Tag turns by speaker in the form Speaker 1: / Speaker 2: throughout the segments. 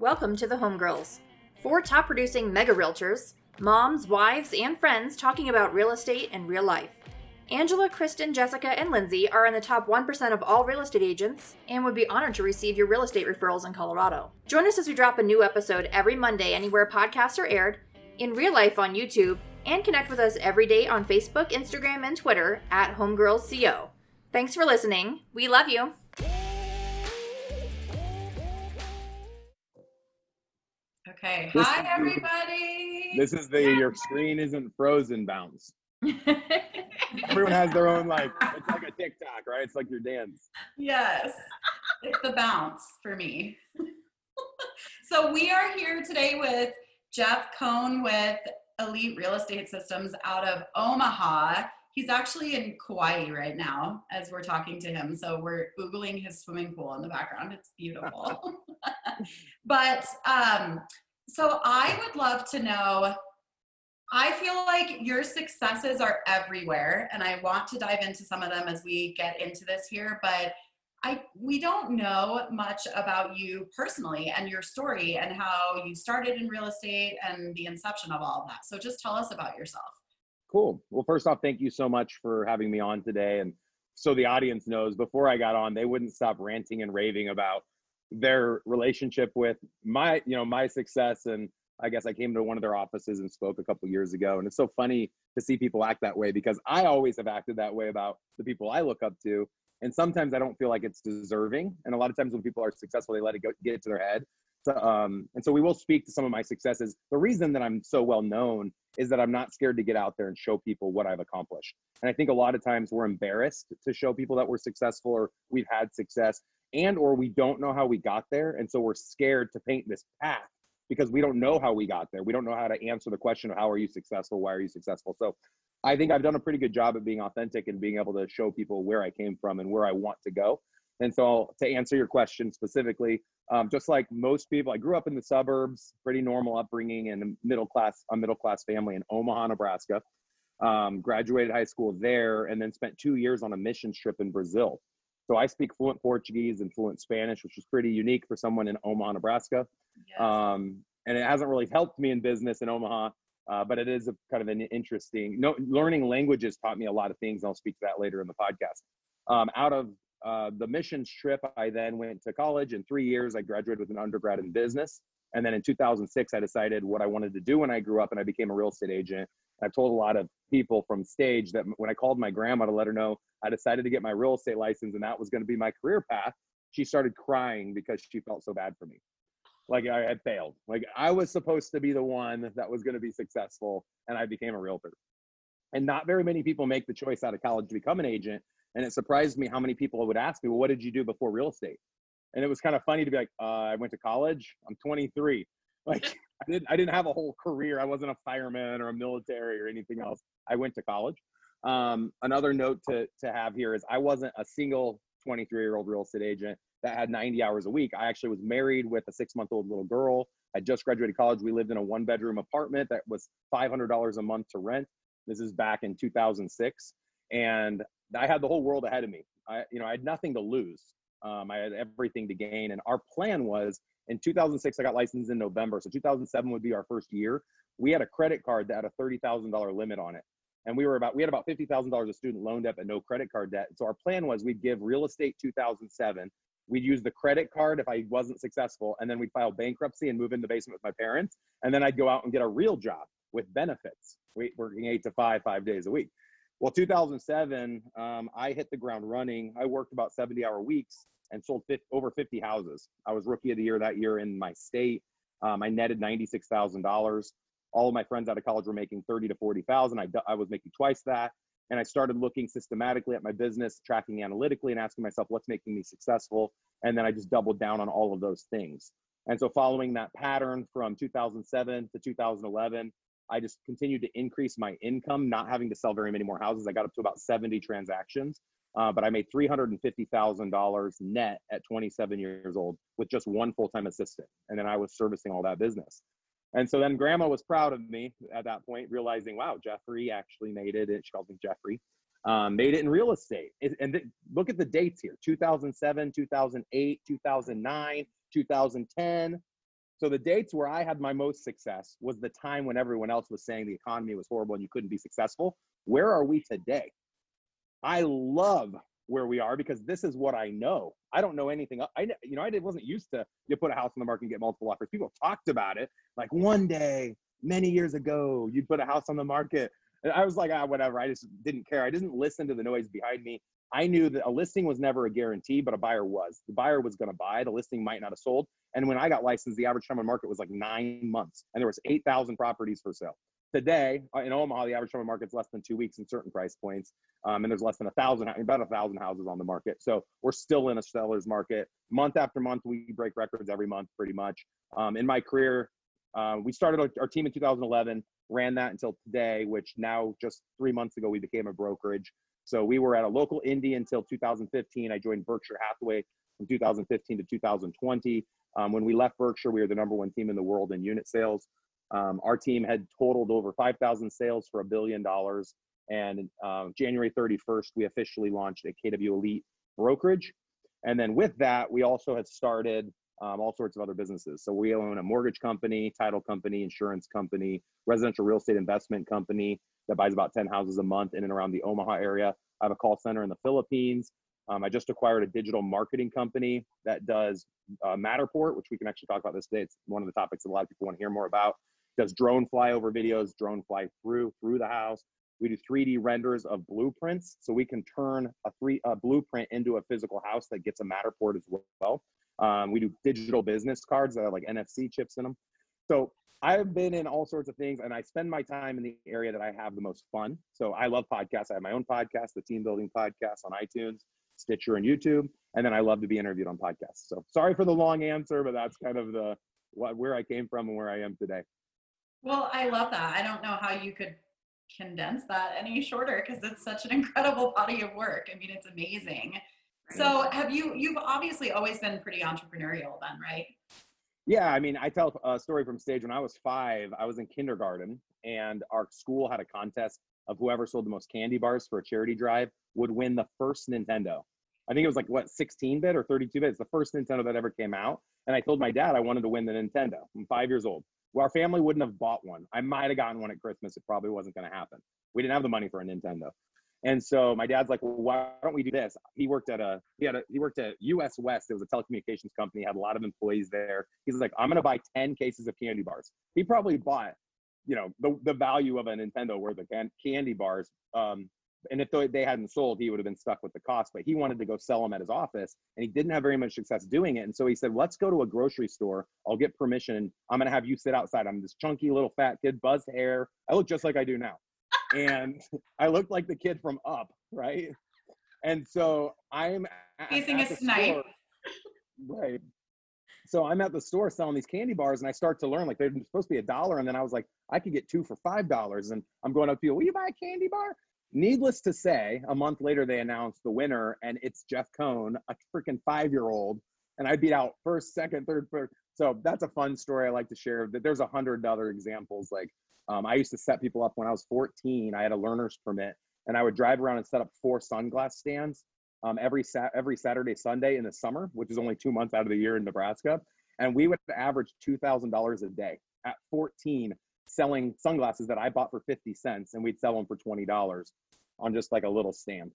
Speaker 1: Welcome to the Homegirls. Four top producing mega realtors, moms, wives, and friends talking about real estate and real life. Angela, Kristen, Jessica, and Lyndsie are in the top 1% of all real estate agents and would be honored to receive your real estate referrals in Colorado. Join us as we drop a new episode every Monday anywhere podcasts are aired, in real life on YouTube, and connect with us every day on Facebook, Instagram, and Twitter at HomegirlsCO. Thanks for listening. We love you.
Speaker 2: Okay.
Speaker 3: This
Speaker 2: Hi,
Speaker 3: the-
Speaker 2: everybody.
Speaker 3: This is the your screen isn't frozen bounce. Everyone has their own like it's like a TikTok, right? It's like your dance.
Speaker 2: yes, it's the bounce for me. so we are here today with Jeff Cohn with Elite Real Estate Systems out of Omaha. He's actually in Kauai right now as we're talking to him. So we're googling his swimming pool in the background. It's beautiful. but um, so I would love to know. I feel like your successes are everywhere, and I want to dive into some of them as we get into this here. But I we don't know much about you personally and your story and how you started in real estate and the inception of all of that. So just tell us about yourself.
Speaker 3: Cool. Well, first off, thank you so much for having me on today. And so the audience knows, before I got on, they wouldn't stop ranting and raving about their relationship with my, you know, my success. And I guess I came to one of their offices and spoke a couple years ago. And it's so funny to see people act that way because I always have acted that way about the people I look up to. And sometimes I don't feel like it's deserving. And a lot of times when people are successful, they let it go, get to their head. So, um, and so we will speak to some of my successes. The reason that I'm so well known is that I'm not scared to get out there and show people what I've accomplished. And I think a lot of times we're embarrassed to show people that we're successful or we've had success and or we don't know how we got there and so we're scared to paint this path because we don't know how we got there. We don't know how to answer the question of how are you successful? Why are you successful? So I think I've done a pretty good job at being authentic and being able to show people where I came from and where I want to go. And so to answer your question specifically, um, just like most people, I grew up in the suburbs, pretty normal upbringing and a middle class, a middle class family in Omaha, Nebraska. Um, graduated high school there and then spent two years on a mission trip in Brazil. So I speak fluent Portuguese and fluent Spanish, which is pretty unique for someone in Omaha, Nebraska.
Speaker 2: Yes.
Speaker 3: Um, and it hasn't really helped me in business in Omaha, uh, but it is a kind of an interesting. No, learning languages taught me a lot of things. And I'll speak to that later in the podcast. Um, out of uh, the missions trip, I then went to college. In three years, I graduated with an undergrad in business. And then in 2006, I decided what I wanted to do when I grew up, and I became a real estate agent. I've told a lot of people from stage that when I called my grandma to let her know I decided to get my real estate license and that was going to be my career path, she started crying because she felt so bad for me. Like I had failed. Like I was supposed to be the one that was going to be successful, and I became a realtor. And not very many people make the choice out of college to become an agent. And it surprised me how many people would ask me, Well, what did you do before real estate? And it was kind of funny to be like, uh, I went to college. I'm 23. Like I didn't I didn't have a whole career. I wasn't a fireman or a military or anything else. I went to college. Um, another note to to have here is I wasn't a single 23 year old real estate agent that had 90 hours a week. I actually was married with a six month old little girl. I just graduated college. We lived in a one bedroom apartment that was $500 a month to rent. This is back in 2006, and I had the whole world ahead of me. I, you know, I had nothing to lose. Um, I had everything to gain, and our plan was in 2006. I got licensed in November, so 2007 would be our first year. We had a credit card that had a thirty thousand dollar limit on it, and we were about we had about fifty thousand dollars of student loan debt, but no credit card debt. So our plan was we'd give real estate 2007. We'd use the credit card if I wasn't successful, and then we'd file bankruptcy and move in the basement with my parents, and then I'd go out and get a real job with benefits, working eight to five, five days a week. Well, 2007, um, I hit the ground running. I worked about 70 hour weeks and sold 50, over 50 houses. I was rookie of the year that year in my state. Um, I netted $96,000. All of my friends out of college were making 30 to 40,000. I, I was making twice that. And I started looking systematically at my business, tracking analytically, and asking myself, what's making me successful? And then I just doubled down on all of those things. And so, following that pattern from 2007 to 2011, I just continued to increase my income, not having to sell very many more houses. I got up to about 70 transactions, uh, but I made $350,000 net at 27 years old with just one full time assistant. And then I was servicing all that business. And so then grandma was proud of me at that point, realizing, wow, Jeffrey actually made it. She calls me Jeffrey. Um, made it in real estate. It, and th- look at the dates here 2007, 2008, 2009, 2010. So the dates where I had my most success was the time when everyone else was saying the economy was horrible and you couldn't be successful. Where are we today? I love where we are because this is what I know. I don't know anything. I you know I wasn't used to you put a house on the market and get multiple offers. People talked about it like one day many years ago you'd put a house on the market. And I was like ah whatever. I just didn't care. I didn't listen to the noise behind me. I knew that a listing was never a guarantee, but a buyer was. The buyer was going to buy. The listing might not have sold. And when I got licensed, the average time on market was like nine months, and there was eight thousand properties for sale. Today uh, in Omaha, the average on market's less than two weeks in certain price points, um, and there's less than a thousand, about a thousand houses on the market. So we're still in a seller's market. Month after month, we break records every month, pretty much. Um, in my career, uh, we started our, our team in 2011, ran that until today, which now just three months ago we became a brokerage. So we were at a local indie until 2015. I joined Berkshire Hathaway from 2015 to 2020. Um, when we left Berkshire, we were the number one team in the world in unit sales. Um, our team had totaled over 5,000 sales for a billion dollars. And uh, January 31st, we officially launched a KW Elite brokerage. And then with that, we also had started um, all sorts of other businesses. So we own a mortgage company, title company, insurance company, residential real estate investment company that buys about 10 houses a month in and around the Omaha area. I have a call center in the Philippines. Um, I just acquired a digital marketing company that does uh, Matterport, which we can actually talk about this today. It's one of the topics that a lot of people want to hear more about. Does drone flyover videos, drone fly through through the house. We do 3D renders of blueprints, so we can turn a three a blueprint into a physical house that gets a Matterport as well. Um, we do digital business cards that have like NFC chips in them. So I've been in all sorts of things and I spend my time in the area that I have the most fun. So I love podcasts. I have my own podcast, the Team Building Podcast on iTunes, Stitcher, and YouTube. And then I love to be interviewed on podcasts. So sorry for the long answer, but that's kind of the what, where I came from and where I am today.
Speaker 2: Well, I love that. I don't know how you could condense that any shorter because it's such an incredible body of work. I mean, it's amazing. So have you you've obviously always been pretty entrepreneurial then, right?
Speaker 3: Yeah, I mean, I tell a story from stage when I was five, I was in kindergarten and our school had a contest of whoever sold the most candy bars for a charity drive would win the first Nintendo. I think it was like what 16 bit or 32 bit. It's the first Nintendo that ever came out. And I told my dad I wanted to win the Nintendo. I'm five years old. Our family wouldn't have bought one. I might have gotten one at Christmas. It probably wasn't going to happen. We didn't have the money for a Nintendo. And so my dad's like, well, why don't we do this? He worked at a he had a he worked at US West. It was a telecommunications company, had a lot of employees there. He's like, I'm gonna buy 10 cases of candy bars. He probably bought, you know, the, the value of a Nintendo worth of can, candy bars. Um, and if they hadn't sold, he would have been stuck with the cost. But he wanted to go sell them at his office, and he didn't have very much success doing it. And so he said, "Let's go to a grocery store. I'll get permission. I'm gonna have you sit outside. I'm this chunky little fat kid, buzz hair. I look just like I do now." and I looked like the kid from Up, right? And so I'm
Speaker 2: facing a snipe.
Speaker 3: Right. So I'm at the store selling these candy bars, and I start to learn like they're supposed to be a dollar, and then I was like, I could get two for five dollars, and I'm going up to people, will you buy a candy bar? Needless to say, a month later they announced the winner, and it's Jeff Cohn, a freaking five-year-old, and I beat out first, second, third, first. So that's a fun story I like to share. That there's a hundred other examples like um, I used to set people up when I was 14. I had a learner's permit, and I would drive around and set up four sunglass stands um, every sat every Saturday, Sunday in the summer, which is only two months out of the year in Nebraska. And we would average two thousand dollars a day at 14, selling sunglasses that I bought for 50 cents, and we'd sell them for twenty dollars on just like a little stand.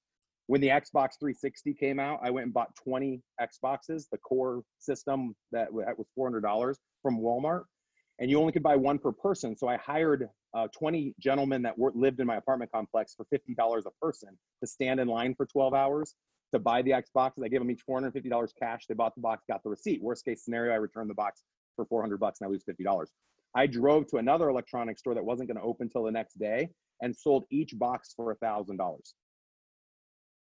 Speaker 3: When the Xbox 360 came out, I went and bought 20 Xboxes, the core system that was $400 from Walmart and you only could buy one per person. So I hired uh, 20 gentlemen that were, lived in my apartment complex for $50 a person to stand in line for 12 hours to buy the Xboxes. I gave them each $450 cash. They bought the box, got the receipt. Worst case scenario, I returned the box for 400 bucks and I lose $50. I drove to another electronics store that wasn't going to open till the next day and sold each box for a thousand dollars.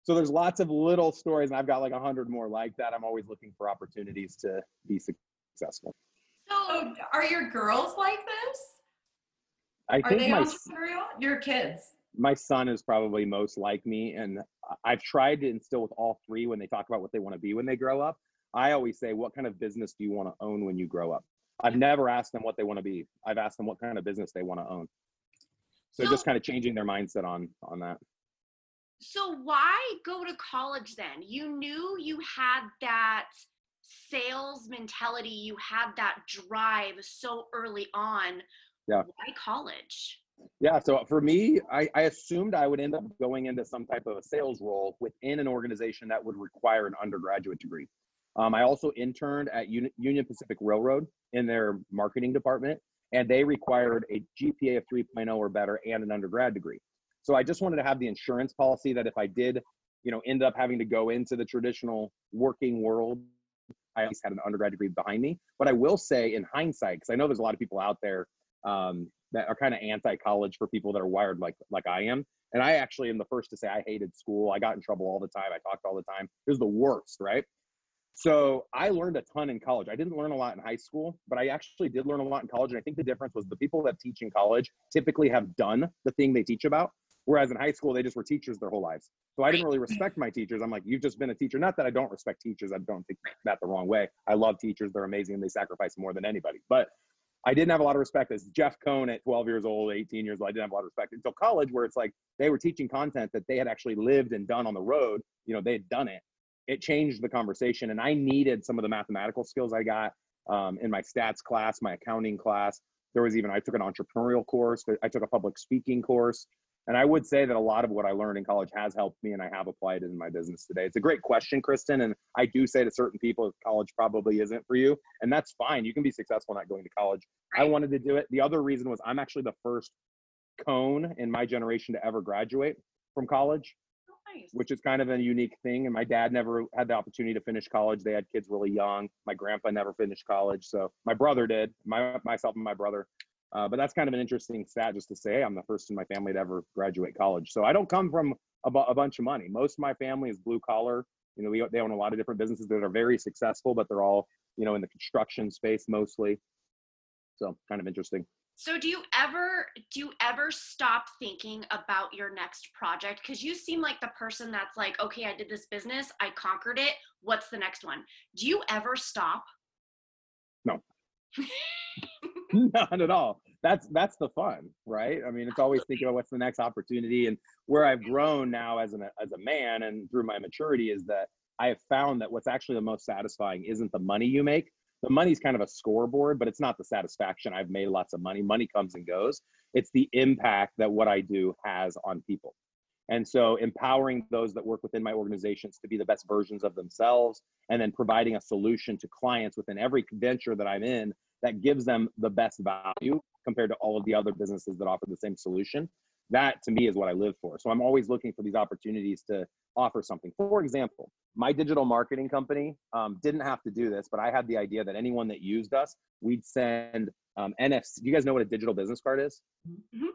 Speaker 3: So there's lots of little stories, and I've got like a hundred more like that. I'm always looking for opportunities to be successful.
Speaker 2: So, are your girls like this?
Speaker 3: I
Speaker 2: are
Speaker 3: think
Speaker 2: they
Speaker 3: my,
Speaker 2: entrepreneurial? Your kids.
Speaker 3: My son is probably most like me, and I've tried to instill with all three when they talk about what they want to be when they grow up. I always say, "What kind of business do you want to own when you grow up?" I've never asked them what they want to be. I've asked them what kind of business they want to own. So, so just kind of changing their mindset on on that.
Speaker 4: So why go to college then? You knew you had that sales mentality, you had that drive so early on.
Speaker 3: Yeah.
Speaker 4: Why college?
Speaker 3: Yeah. So for me, I, I assumed I would end up going into some type of a sales role within an organization that would require an undergraduate degree. Um, I also interned at Uni- Union Pacific Railroad in their marketing department, and they required a GPA of 3.0 or better and an undergrad degree. So I just wanted to have the insurance policy that if I did, you know, end up having to go into the traditional working world, I at least had an undergrad degree behind me. But I will say, in hindsight, because I know there's a lot of people out there um, that are kind of anti-college for people that are wired like like I am. And I actually am the first to say I hated school. I got in trouble all the time. I talked all the time. It was the worst, right? So I learned a ton in college. I didn't learn a lot in high school, but I actually did learn a lot in college. And I think the difference was the people that teach in college typically have done the thing they teach about. Whereas in high school, they just were teachers their whole lives. So I didn't really respect my teachers. I'm like, you've just been a teacher. Not that I don't respect teachers. I don't think that the wrong way. I love teachers. They're amazing and they sacrifice more than anybody. But I didn't have a lot of respect as Jeff Cohn at 12 years old, 18 years old. I didn't have a lot of respect until college, where it's like they were teaching content that they had actually lived and done on the road. You know, they had done it. It changed the conversation, and I needed some of the mathematical skills I got um, in my stats class, my accounting class. There was even I took an entrepreneurial course. I took a public speaking course. And I would say that a lot of what I learned in college has helped me, and I have applied it in my business today. It's a great question, Kristen. And I do say to certain people, college probably isn't for you. And that's fine. You can be successful not going to college. I wanted to do it. The other reason was I'm actually the first Cohn in my generation to ever graduate from college,
Speaker 4: nice.
Speaker 3: which is kind of a unique thing. And my dad never had the opportunity to finish college. They had kids really young. My grandpa never finished college. So my brother did, my, myself and my brother. Uh, but that's kind of an interesting stat just to say, hey, I'm the first in my family to ever graduate college. So I don't come from a, bu- a bunch of money. Most of my family is blue collar. You know, we, they own a lot of different businesses that are very successful, but they're all, you know, in the construction space mostly. So kind of interesting.
Speaker 4: So do you ever do you ever stop thinking about your next project? Because you seem like the person that's like, okay, I did this business, I conquered it. What's the next one? Do you ever stop?
Speaker 3: No. Not at all. That's that's the fun, right? I mean, it's always thinking about what's the next opportunity, and where I've grown now as an as a man and through my maturity is that I have found that what's actually the most satisfying isn't the money you make. The money's kind of a scoreboard, but it's not the satisfaction. I've made lots of money. Money comes and goes. It's the impact that what I do has on people. And so empowering those that work within my organizations to be the best versions of themselves and then providing a solution to clients within every venture that I'm in that gives them the best value compared to all of the other businesses that offer the same solution. That to me is what I live for. So I'm always looking for these opportunities to offer something. For example, my digital marketing company um, didn't have to do this, but I had the idea that anyone that used us, we'd send um, NFC. Do you guys know what a digital business card is?
Speaker 4: Mhm.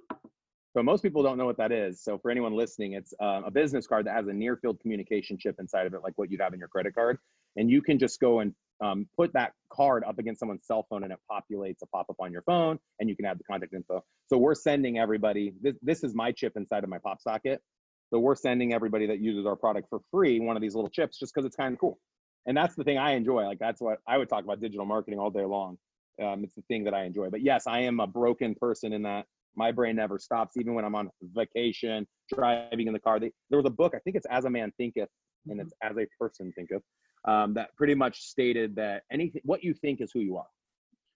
Speaker 3: So most people don't know what that is. So for anyone listening, it's uh, a business card that has a near field communication chip inside of it, like what you'd have in your credit card. And you can just go and um, put that card up against someone's cell phone and it populates a pop up on your phone and you can add the contact info. So we're sending everybody, this, this is my chip inside of my pop socket. So we're sending everybody that uses our product for free one of these little chips just because it's kind of cool. And that's the thing I enjoy. Like that's what I would talk about digital marketing all day long. Um, it's the thing that I enjoy. But yes, I am a broken person in that my brain never stops, even when I'm on vacation, driving in the car. They, there was a book, I think it's As a Man Thinketh, and it's As a Person Thinketh, um, that pretty much stated that anything, what you think is who you are.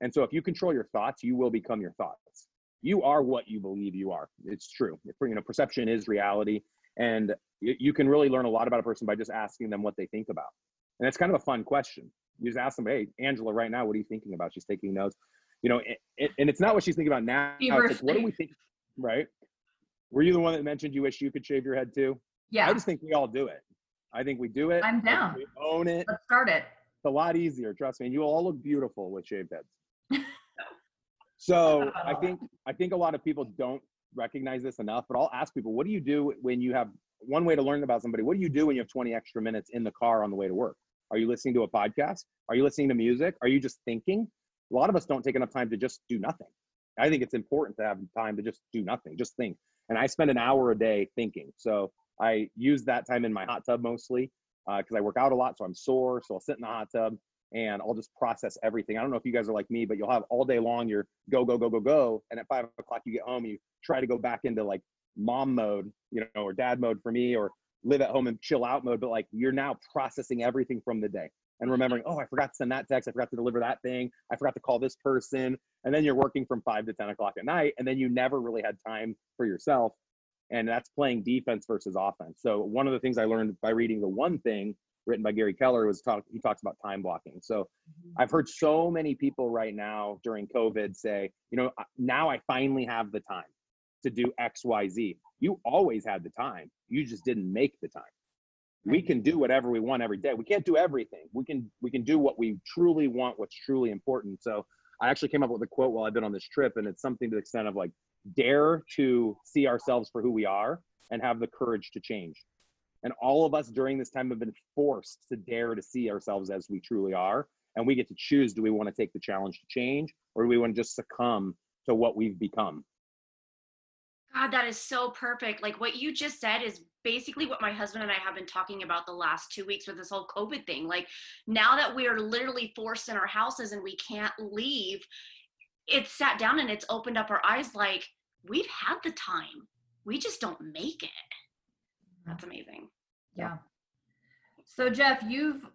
Speaker 3: And so if you control your thoughts, you will become your thoughts. You are what you believe you are. It's true. You know, perception is reality. And you, can really learn a lot about a person by just asking them what they think about. And it's kind of a fun question. You just ask them, hey, Angela, right now, what are you thinking about? She's taking notes. You know, it, it, and it's not what she's thinking about now. Like, what do we think? Right? Were you the one that mentioned you wish you could shave your head too?
Speaker 2: Yeah,
Speaker 3: I just think we all do it. I think we do it.
Speaker 2: I'm down.
Speaker 3: We own it.
Speaker 2: let's start it.
Speaker 3: It's a lot easier. Trust me. And you all look beautiful with shaved heads. so I oh. think I think a lot of people don't recognize this enough. But I'll ask people, what do you do when you have one way to learn about somebody? What do you do when you have 20 extra minutes in the car on the way to work? Are you listening to a podcast? Are you listening to music? Are you just thinking? A lot of us don't take enough time to just do nothing. I think it's important to have time to just do nothing, just think. And I spend an hour a day thinking. So I use that time in my hot tub mostly uh, because I work out a lot, so I'm sore. So I'll sit in the hot tub and I'll just process everything. I don't know if you guys are like me, but you'll have all day long you're go go go go go, and at five o'clock you get home and you try to go back into like mom mode, you know, or dad mode for me, or live at home and chill out mode. But like you're now processing everything from the day. and mm-hmm. remembering, oh, I forgot to send that text. I forgot to deliver that thing. I forgot to call this person. And then you're working from five to 10 o'clock at night. And then you never really had time for yourself. And that's playing defense versus offense. So one of the things I learned by reading the one thing written by Gary Keller was talk, he talks about time blocking. So
Speaker 1: Mm-hmm.
Speaker 3: I've heard so many people right now during COVID say, you know, now I finally have the time to do X, Y, Z. You always had the time. You just didn't make the time. We can do whatever we want every day. We can't do everything. We can we can do what we truly want, what's truly important. So I actually came up with a quote while I've been on this trip, and it's something to the extent of like, dare to see ourselves for who we are and have the courage to change. And all of us during this time have been forced to dare to see ourselves as we truly are. And we get to choose do we want to take the challenge to change or do we want to just succumb to what we've become?
Speaker 4: God, that is so perfect. Like what you just said is basically what my husband and I have been talking about the last two weeks with this whole COVID thing. Like now that we are literally forced in our houses and we can't leave, it's sat down and it's opened up our eyes like we've had the time. We just don't make it. That's amazing.
Speaker 1: Yeah. So Jeff, you've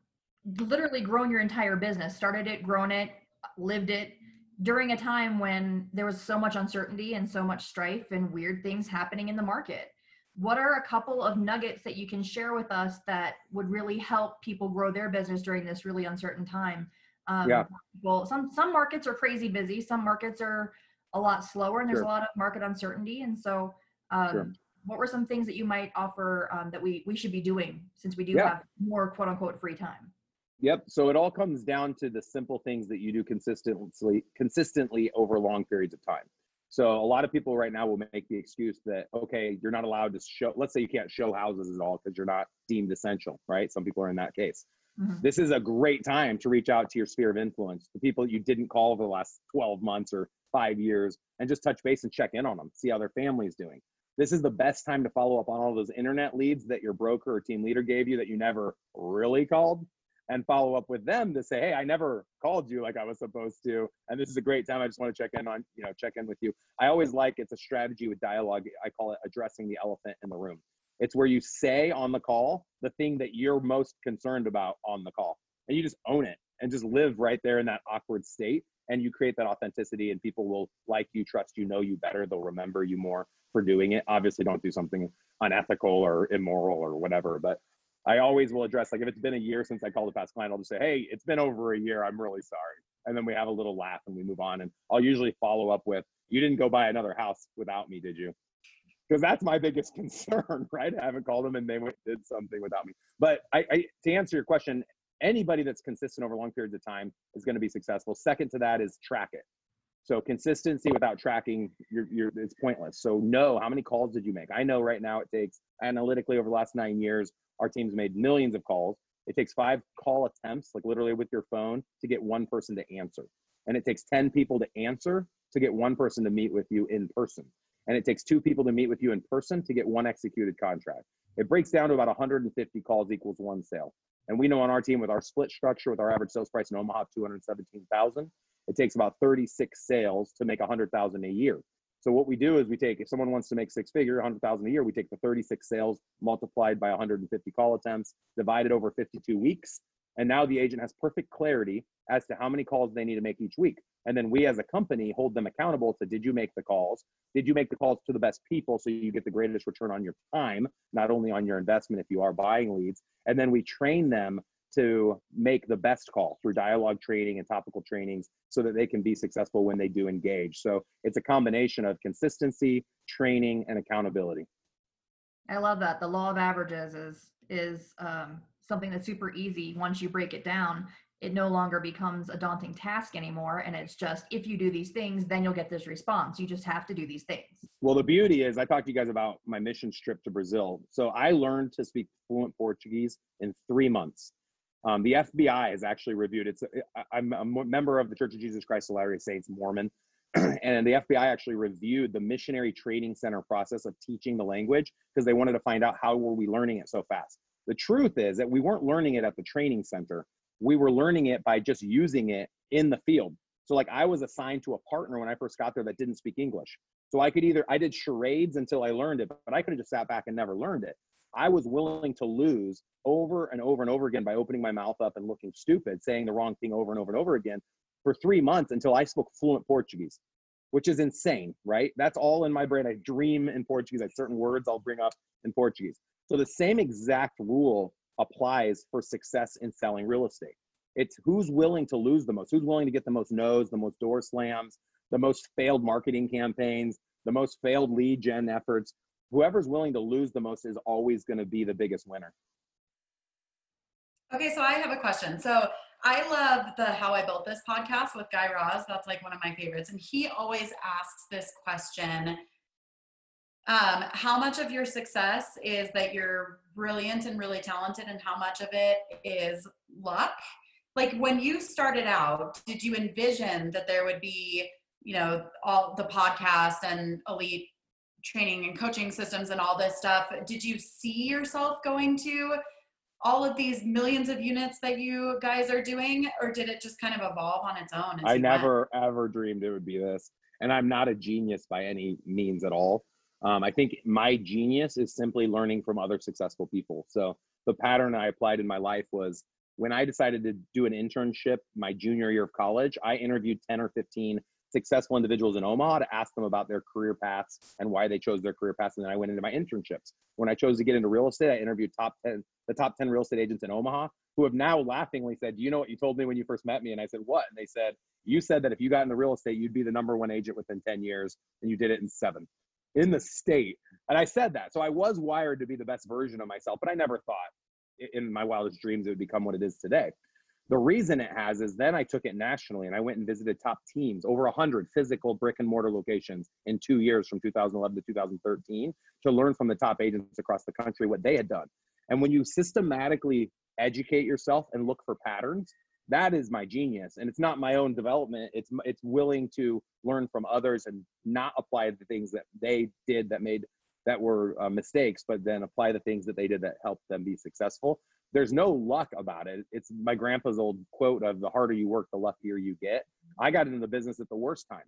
Speaker 1: literally grown your entire business, started it, grown it, lived it during a time when there was so much uncertainty and so much strife and weird things happening in the market. What are a couple of nuggets that you can share with us that would really help people grow their business during this really uncertain time? Um,
Speaker 3: Yeah.
Speaker 1: Well, some some markets are crazy busy. Some markets are a lot slower, and there's
Speaker 3: Sure.
Speaker 1: a lot of market uncertainty. And so, um,
Speaker 3: Sure.
Speaker 1: what were some things that you might offer um, that we we should be doing since we do
Speaker 3: Yeah.
Speaker 1: have more quote unquote free time?
Speaker 3: Yep. So it all comes down to the simple things that you do consistently consistently over long periods of time. So a lot of people right now will make the excuse that okay, you're not allowed to show let's say you can't show houses at all because you're not deemed essential, right? Some people are in that case.
Speaker 1: Mhm.
Speaker 3: This is a great time to reach out to your sphere of influence, the people you didn't call over the last 12 months or 5 years and just touch base and check in on them, see how their family is doing. This is the best time to follow up on all those internet leads that your broker or team leader gave you that you never really called and follow up with them to say, "Hey, I never called you like I was supposed to, and this is a great time. I just want to check in on, you know, check in with you." I always like it's a strategy with dialogue. I call it addressing the elephant in the room. It's where you say on the call the thing that you're most concerned about on the call, and you just own it and just live right there in that awkward state, and you create that authenticity, and people will like you, trust you, know you better. They'll remember you more for doing it. Obviously, don't do something unethical or immoral or whatever, but I always will address like if it's been a year since I called a past client, I'll just say, "Hey, it's been over a year. I'm really sorry," and then we have a little laugh and we move on. And I'll usually follow up with, "You didn't go buy another house without me, did you?" Because that's my biggest concern, right? I haven't called them and they went, did something without me. But I, I, to answer your question, anybody that's consistent over long periods of time is going to be successful. Second to that is track it. So consistency without tracking, you're, you're, it's pointless. So know how many calls did you make? I know right now it takes analytically over the last nine years, our team's made millions of calls. It takes five call attempts, like literally with your phone, to get one person to answer. And it takes 10 people to answer to get one person to meet with you in person. And it takes two people to meet with you in person to get one executed contract. It breaks down to about 150 calls equals one sale. And we know on our team with our split structure, with our average sales price in Omaha, 217,000, it takes about 36 sales to make 100,000 a year. So what we do is we take if someone wants to make six figure, 100,000 a year, we take the 36 sales multiplied by 150 call attempts, divided over 52 weeks, and now the agent has perfect clarity as to how many calls they need to make each week. And then we as a company hold them accountable to did you make the calls? Did you make the calls to the best people so you get the greatest return on your time, not only on your investment if you are buying leads? And then we train them to make the best call through dialogue training and topical trainings so that they can be successful when they do engage. So it's a combination of consistency, training, and accountability.
Speaker 1: I love that. The law of averages is is um, something that's super easy once you break it down. It no longer becomes a daunting task anymore, and it's just if you do these things, then you'll get this response. You just have to do these things.
Speaker 3: Well, the beauty is, I talked to you guys about my mission trip to Brazil. So I learned to speak fluent Portuguese in three months. Um, the FBI has actually reviewed it. I'm a member of the Church of Jesus Christ of Latter-day Saints, Mormon, and the FBI actually reviewed the missionary training center process of teaching the language because they wanted to find out how were we learning it so fast. The truth is that we weren't learning it at the training center. We were learning it by just using it in the field. So like I was assigned to a partner when I first got there that didn't speak English. So I could either I did charades until I learned it, but I could have just sat back and never learned it. I was willing to lose over and over and over again by opening my mouth up and looking stupid, saying the wrong thing over and over and over again for three months until I spoke fluent Portuguese, which is insane, right? That's all in my brain. I dream in Portuguese. I certain words I'll bring up in Portuguese. So the same exact rule applies for success in selling real estate. It's who's willing to lose the most, who's willing to get the most no's, the most door slams, the most failed marketing campaigns, the most failed lead gen efforts. Whoever's willing to lose the most is always going to be the biggest winner.
Speaker 2: Okay, so I have a question. So I love the How I Built This podcast with Guy Raz. That's like one of my favorites. And he always asks this question um, How much of your success is that you're brilliant and really talented, and how much of it is luck? Like when you started out, did you envision that there would be, you know, all the podcast and elite training and coaching systems and all this stuff? Did you see yourself going to all of these millions of units that you guys are doing, or did it just kind of evolve on its own?
Speaker 3: I never went? ever dreamed it would be this. And I'm not a genius by any means at all. Um, I think my genius is simply learning from other successful people. So the pattern I applied in my life was when I decided to do an internship my junior year of college, I interviewed 10 or 15 successful individuals in Omaha to ask them about their career paths and why they chose their career paths. And then I went into my internships. When I chose to get into real estate, I interviewed top 10, the top 10 real estate agents in Omaha who have now laughingly said, Do you know what you told me when you first met me? And I said, What? And they said, You said that if you got into real estate, you'd be the number one agent within 10 years, and you did it in seven in the state. And I said that. So I was wired to be the best version of myself, but I never thought in my wildest dreams it would become what it is today. The reason it has is then I took it nationally and I went and visited top teams, over 100 physical brick and mortar locations in two years from 2011 to 2013 to learn from the top agents across the country what they had done. And when you systematically educate yourself and look for patterns, that is my genius. And it's not my own development. It's it's willing to learn from others and not apply the things that they did that made that were uh, mistakes, but then apply the things that they did that helped them be successful there's no luck about it. It's my grandpa's old quote of the harder you work, the luckier you get. I got into the business at the worst time.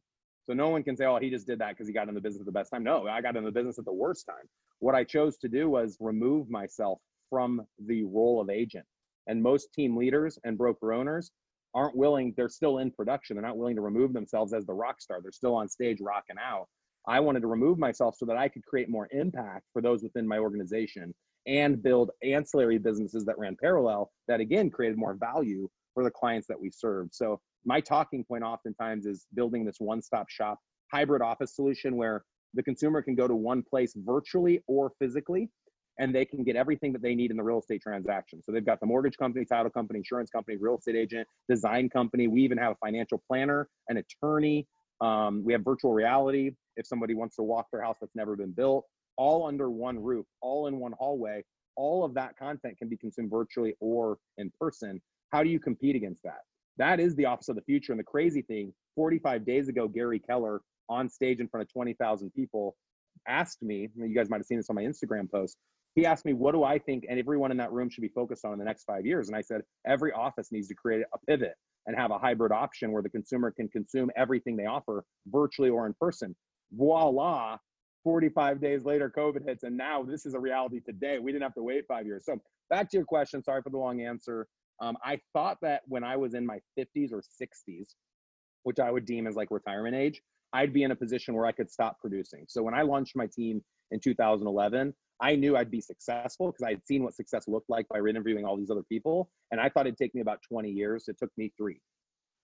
Speaker 3: So no one can say, oh, he just did that because he got in the business at the best time. No, I got in the business at the worst time. What I chose to do was remove myself from the role of agent. And most team leaders and broker owners aren't willing, they're still in production. They're not willing to remove themselves as the rock star. They're still on stage rocking out. I wanted to remove myself so that I could create more impact for those within my organization and build ancillary businesses that ran parallel that again created more value for the clients that we served. So my talking point oftentimes is building this one-stop shop hybrid office solution where the consumer can go to one place virtually or physically and they can get everything that they need in the real estate transaction. So they've got the mortgage company, title company, insurance company, real estate agent, design company. We even have a financial planner, an attorney. Um, we have virtual reality if somebody wants to walk their house that's never been built all under one roof, all in one hallway. All of that content can be consumed virtually or in person. How do you compete against that? That is the office of the future. And the crazy thing 45 days ago, Gary Keller on stage in front of 20,000 people asked me, you guys might have seen this on my Instagram post. He asked me, What do I think and everyone in that room should be focused on in the next five years? And I said, Every office needs to create a pivot and have a hybrid option where the consumer can consume everything they offer virtually or in person. Voila, 45 days later, COVID hits, and now this is a reality today. We didn't have to wait five years. So back to your question. Sorry for the long answer. Um, I thought that when I was in my 50s or 60s, which I would deem as like retirement age, I'd be in a position where I could stop producing. So when I launched my team in 2011, I knew I'd be successful because I had seen what success looked like by interviewing all these other people. And I thought it'd take me about 20 years. It took me three.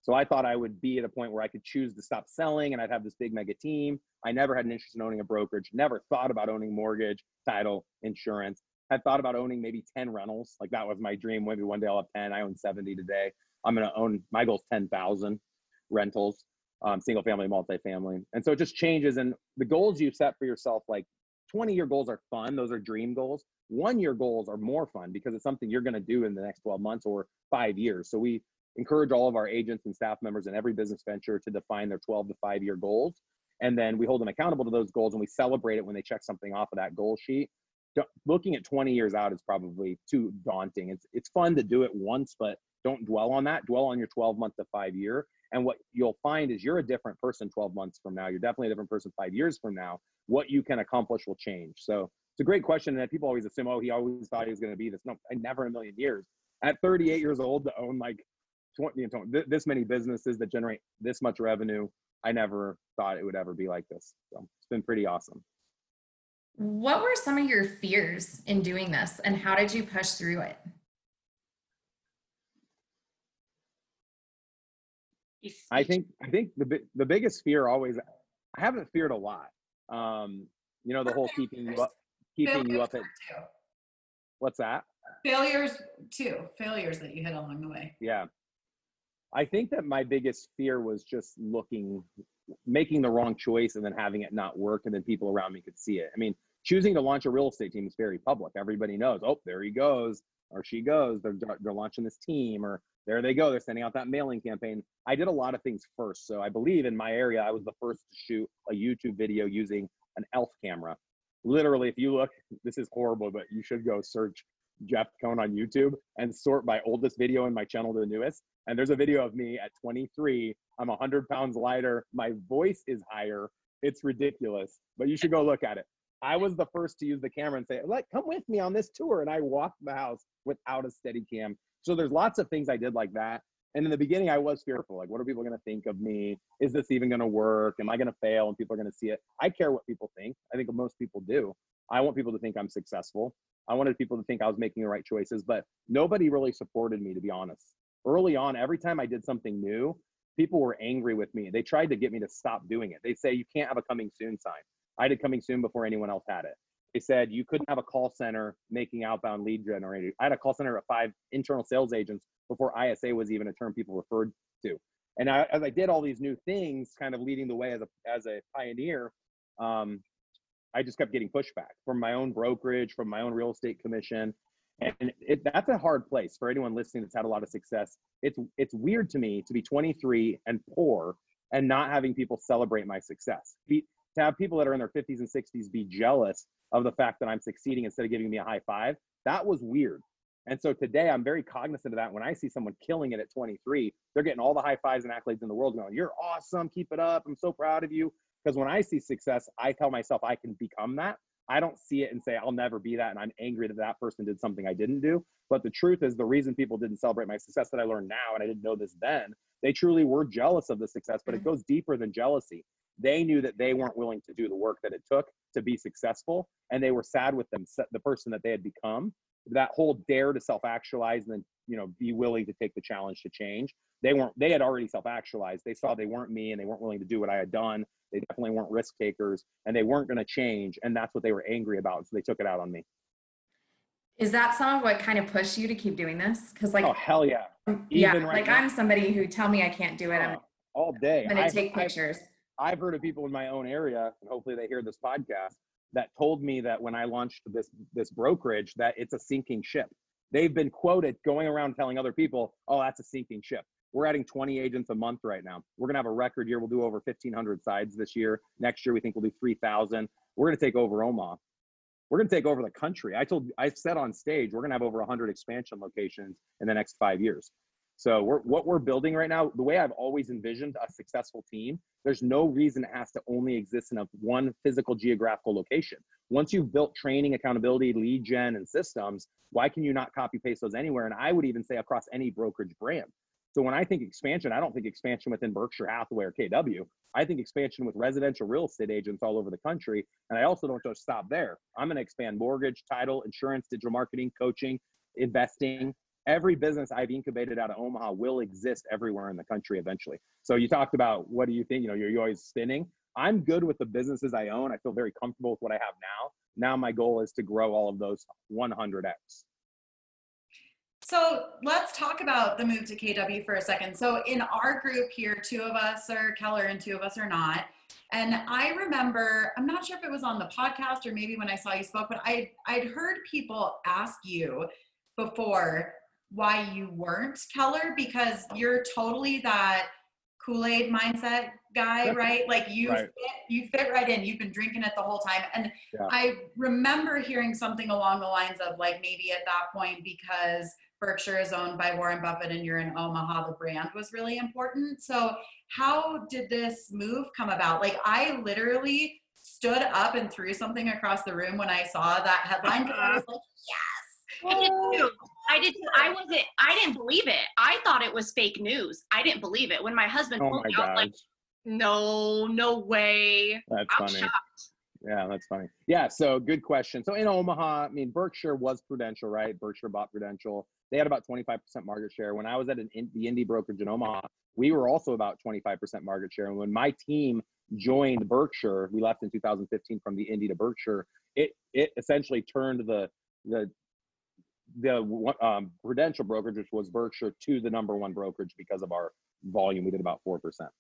Speaker 3: So I thought I would be at a point where I could choose to stop selling and I'd have this big mega team. I never had an interest in owning a brokerage, never thought about owning mortgage, title, insurance. Had thought about owning maybe 10 rentals. Like that was my dream. Maybe one day I'll have 10. I own 70 today. I'm going to own, my goal is 10,000 rentals, um, single family, multifamily. And so it just changes. And the goals you set for yourself, like 20 year goals are fun. Those are dream goals. One year goals are more fun because it's something you're going to do in the next 12 months or five years. So we encourage all of our agents and staff members in every business venture to define their 12 to 5 year goals. And then we hold them accountable to those goals and we celebrate it when they check something off of that goal sheet. Looking at 20 years out is probably too daunting. It's it's fun to do it once but don't dwell on that. Dwell on your 12 month to 5 year. And what you'll find is you're a different person 12 months from now. You're definitely a different person 5 years from now. What you can accomplish will change. So it's a great question. That people always assume, oh, he always thought he was going to be this. No, I never in a million years. At 38 years old to own like 20, you know, this many businesses that generate this much revenue, I never thought it would ever be like this. So it's been pretty awesome.
Speaker 5: What were some of your fears in doing this and how did you push through it?
Speaker 3: I think I think the the biggest fear always I haven't feared a lot. Um, you know, the whole keeping you up, keeping Failures you up at. What's that?
Speaker 2: Failures too. Failures that you hit along the way.
Speaker 3: Yeah, I think that my biggest fear was just looking, making the wrong choice, and then having it not work, and then people around me could see it. I mean, choosing to launch a real estate team is very public. Everybody knows. Oh, there he goes, or she goes. They're they're launching this team, or there they go. They're sending out that mailing campaign. I did a lot of things first. So I believe in my area, I was the first to shoot a YouTube video using an ELF camera. Literally, if you look, this is horrible, but you should go search Jeff Cohn on YouTube and sort by oldest video in my channel to the newest. And there's a video of me at 23. I'm 100 pounds lighter. My voice is higher. It's ridiculous, but you should go look at it. I was the first to use the camera and say, like, come with me on this tour. And I walked the house without a steady cam so there's lots of things I did like that. And in the beginning, I was fearful. Like, what are people going to think of me? Is this even going to work? Am I going to fail and people are going to see it? I care what people think. I think most people do. I want people to think I'm successful. I wanted people to think I was making the right choices, but nobody really supported me, to be honest. Early on, every time I did something new, people were angry with me. They tried to get me to stop doing it. They say, you can't have a coming soon sign. I did coming soon before anyone else had it they said you couldn't have a call center making outbound lead generation. I had a call center of five internal sales agents before ISA was even a term people referred to. And I, as I did all these new things, kind of leading the way as a as a pioneer, um, I just kept getting pushback from my own brokerage, from my own real estate commission, and it, that's a hard place for anyone listening that's had a lot of success. It's it's weird to me to be 23 and poor and not having people celebrate my success. Be, to have people that are in their 50s and 60s be jealous of the fact that I'm succeeding instead of giving me a high five, that was weird. And so today I'm very cognizant of that. When I see someone killing it at 23, they're getting all the high fives and accolades in the world going, You're awesome. Keep it up. I'm so proud of you. Because when I see success, I tell myself I can become that. I don't see it and say, I'll never be that. And I'm angry that that person did something I didn't do. But the truth is, the reason people didn't celebrate my success that I learned now, and I didn't know this then, they truly were jealous of the success, but it mm-hmm. goes deeper than jealousy they knew that they weren't willing to do the work that it took to be successful and they were sad with them the person that they had become that whole dare to self-actualize and then you know be willing to take the challenge to change. They weren't they had already self-actualized. They saw they weren't me and they weren't willing to do what i had done. They definitely weren't risk takers and they weren't going to change and that's what they were angry about so they took it out on me.
Speaker 5: Is that some of what kind of pushed you to keep doing this? Because like
Speaker 3: oh hell yeah.
Speaker 5: Even yeah right like now, i'm somebody who tell me i can't do it i'm uh,
Speaker 3: all day.
Speaker 5: i'm gonna take pictures. I,
Speaker 3: I've heard of people in my own area, and hopefully they hear this podcast, that told me that when I launched this this brokerage, that it's a sinking ship. They've been quoted going around telling other people, "Oh, that's a sinking ship." We're adding 20 agents a month right now. We're gonna have a record year. We'll do over 1,500 sides this year. Next year, we think we'll do 3,000. We're gonna take over Omaha. We're gonna take over the country. I told, I said on stage, we're gonna have over 100 expansion locations in the next five years. So we're, what we're building right now, the way I've always envisioned a successful team, there's no reason it has to only exist in a one physical geographical location. Once you've built training, accountability, lead gen, and systems, why can you not copy paste those anywhere? And I would even say across any brokerage brand. So when I think expansion, I don't think expansion within Berkshire Hathaway or KW. I think expansion with residential real estate agents all over the country. And I also don't just stop there. I'm going to expand mortgage, title, insurance, digital marketing, coaching, investing, every business I've incubated out of Omaha will exist everywhere in the country eventually. So you talked about what do you think? You know, you're, you're always spinning. I'm good with the businesses I own. I feel very comfortable with what I have now. Now my goal is to grow all of those 100x.
Speaker 2: So let's talk about the move to KW for a second. So in our group here, two of us are Keller and two of us are not. And I remember, I'm not sure if it was on the podcast or maybe when I saw you spoke, but I I'd heard people ask you before why you weren't Keller because you're totally that Kool-Aid mindset guy, right? Like you right. Fit, you fit right in. You've been drinking it the whole time. And yeah. I remember hearing something along the lines of like maybe at that point because Berkshire is owned by Warren Buffett and you're in Omaha, the brand was really important. So, how did this move come about? Like, I literally stood up and threw something across the room when I saw that headline because I was like, yes.
Speaker 4: I did. I did. Too. I wasn't. I didn't believe it. I thought it was fake news. I didn't believe it when my husband
Speaker 3: Oh
Speaker 4: told me. I was like, "No, no way."
Speaker 3: that's
Speaker 4: I'm
Speaker 3: funny.
Speaker 4: shocked.
Speaker 3: Yeah, that's funny. Yeah, so good question. So in Omaha, I mean, Berkshire was Prudential, right? Berkshire bought Prudential. They had about 25% market share. When I was at an in, the indie brokerage in Omaha, we were also about 25% market share. And when my team joined Berkshire, we left in 2015 from the indie to Berkshire. It it essentially turned the the the um, Prudential brokerage, which was Berkshire, to the number one brokerage because of our volume. We did about four percent.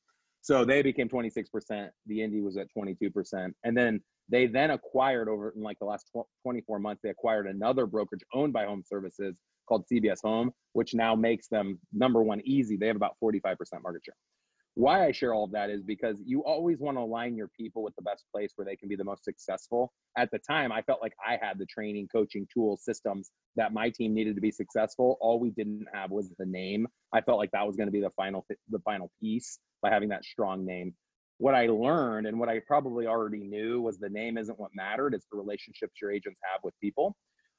Speaker 3: So they became 26%. The indie was at 22%. And then they then acquired over in like the last 12, 24 months, they acquired another brokerage owned by Home Services called CBS Home, which now makes them number one easy. They have about 45% market share. Why I share all of that is because you always want to align your people with the best place where they can be the most successful. At the time, I felt like I had the training, coaching, tools, systems that my team needed to be successful. All we didn't have was the name. I felt like that was going to be the final the final piece by having that strong name. What I learned and what I probably already knew was the name isn't what mattered. It's the relationships your agents have with people.